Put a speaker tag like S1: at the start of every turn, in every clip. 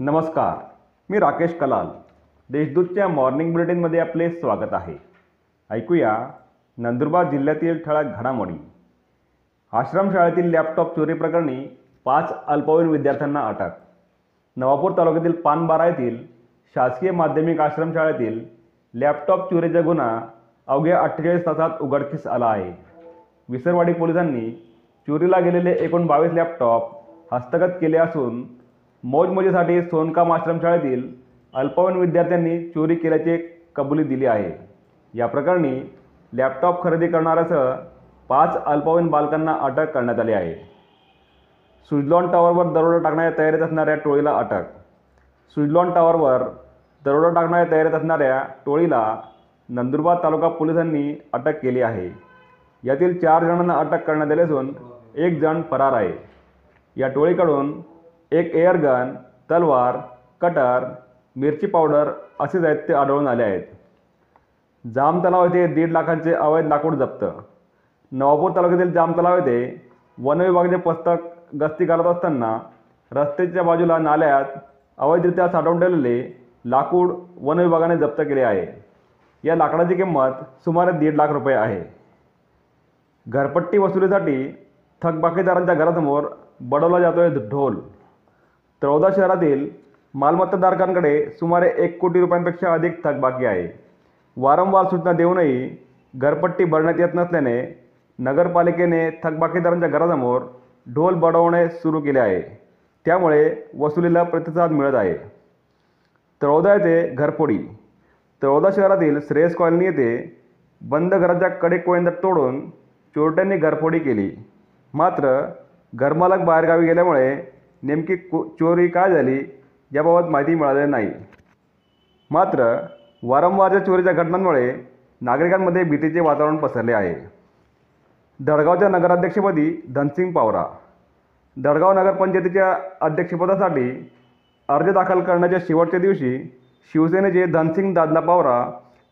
S1: नमस्कार मी राकेश कलाल. देशदूतच्या मॉर्निंग बुलेटिनमध्ये आपले स्वागत आहे. ऐकूया नंदुरबार जिल्ह्यातील ठळक घडामोडी. आश्रमशाळेतील लॅपटॉप चोरी प्रकरणी पाच अल्पवयीन विद्यार्थ्यांना अटक. नवापूर तालुक्यातील पानबारा येथील शासकीय माध्यमिक आश्रमशाळेतील लॅपटॉप चोरीचा गुन्हा अवघ्या अठ्ठेचाळीस तासात उघडकीस आला आहे. विसरवाडी पोलिसांनी चोरीला गेलेले एकूण बावीस लॅपटॉप हस्तगत केले असून मौजमजेसाठी सोनकाम आश्रमशाळेतील अल्पवयीन विद्यार्थ्यांनी चोरी केल्याचे कबुली दिली आहे. या प्रकरणी लॅपटॉप खरेदी करणाऱ्यासह पाच अल्पवयीन बालकांना अटक करण्यात आली आहे. सुजलॉन टॉवरवर दरोडा टाकण्याच्या तयारीत असणाऱ्या टोळीला अटक. सुजलॉन टॉवरवर दरोडा टाकण्याच्या तयारीत असणाऱ्या टोळीला नंदुरबार तालुका पोलिसांनी अटक केली आहे. यातील चार जणांना अटक करण्यात आली असून एक जण फरार आहे. या टोळीकडून एक एअरगन तलवार कटर मिरची पावडर असे साहित्य आढळून आले आहेत. जाम तलाव येथे दीड लाखांचे अवैध लाकूड जप्त. नवापूर तालुक्यातील जाम तलाव येथे वन विभागाचे पथक गस्ती घालत असताना रस्त्याच्या बाजूला नाल्यात अवैधरित्या साठवून ठेवलेले लाकूड वन विभागाने जप्त केले आहे. या लाकडाची किंमत सुमारे दीड लाख रुपये आहे. घरपट्टी वसुलीसाठी थकबाकीदारांच्या घरासमोर बडवला जातोय ढोल. तळोदा शहरातील मालमत्ताधारकांकडे सुमारे एक कोटी रुपयांपेक्षा अधिक थकबाकी आहे. वारंवार सूचना देऊनही घरपट्टी भरण्यात येत नसल्याने नगरपालिकेने थकबाकीदारांच्या घरासमोर ढोल बडवणे सुरू केले आहे. त्यामुळे वसुलीला प्रतिसाद मिळत आहे. तळोदा येथे घरफोडी. तळोदा शहरातील श्रेयस कॉलनी येथे बंद घराच्या कडे कडेकोयंदा तोडून चोरट्यांनी घरफोडी केली. मात्र घरमालक बाहेरगावी गेल्यामुळे नेमकी को चोरी काय झाली याबाबत माहिती मिळालेली नाही. मात्र वारंवारच्या चोरीच्या घटनांमुळे नागरिकांमध्ये भीतीचे वातावरण पसरले आहे. दडगावच्या नगराध्यक्षपदी धनसिंग पावरा. दडगाव नगरपंचायतीच्या अध्यक्षपदासाठी अर्ज दाखल करण्याच्या शेवटच्या दिवशी शिवसेनेचे धनसिंग दादला पावरा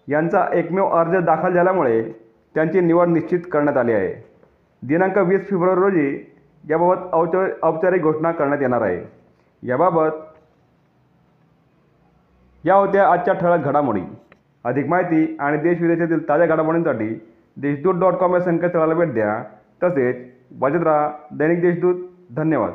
S1: यांचा एकमेव अर्ज दाखल झाल्यामुळे त्यांची निवड निश्चित करण्यात आली आहे. दिनांक वीस फेब्रुवारी रोजी याबाबत औच औपचारिक घोषणा करण्यात येणार आहे. याबाबत या होत्या आजच्या ठळक घडामोडी. अधिक माहिती आणि देश विदेशातील ताज्या घडामोडींसाठी देशदूत डॉट कॉम या संकेतस्थळाला भेट द्या. तसेच वाजत राहा. दैनिक देशदूत. धन्यवाद.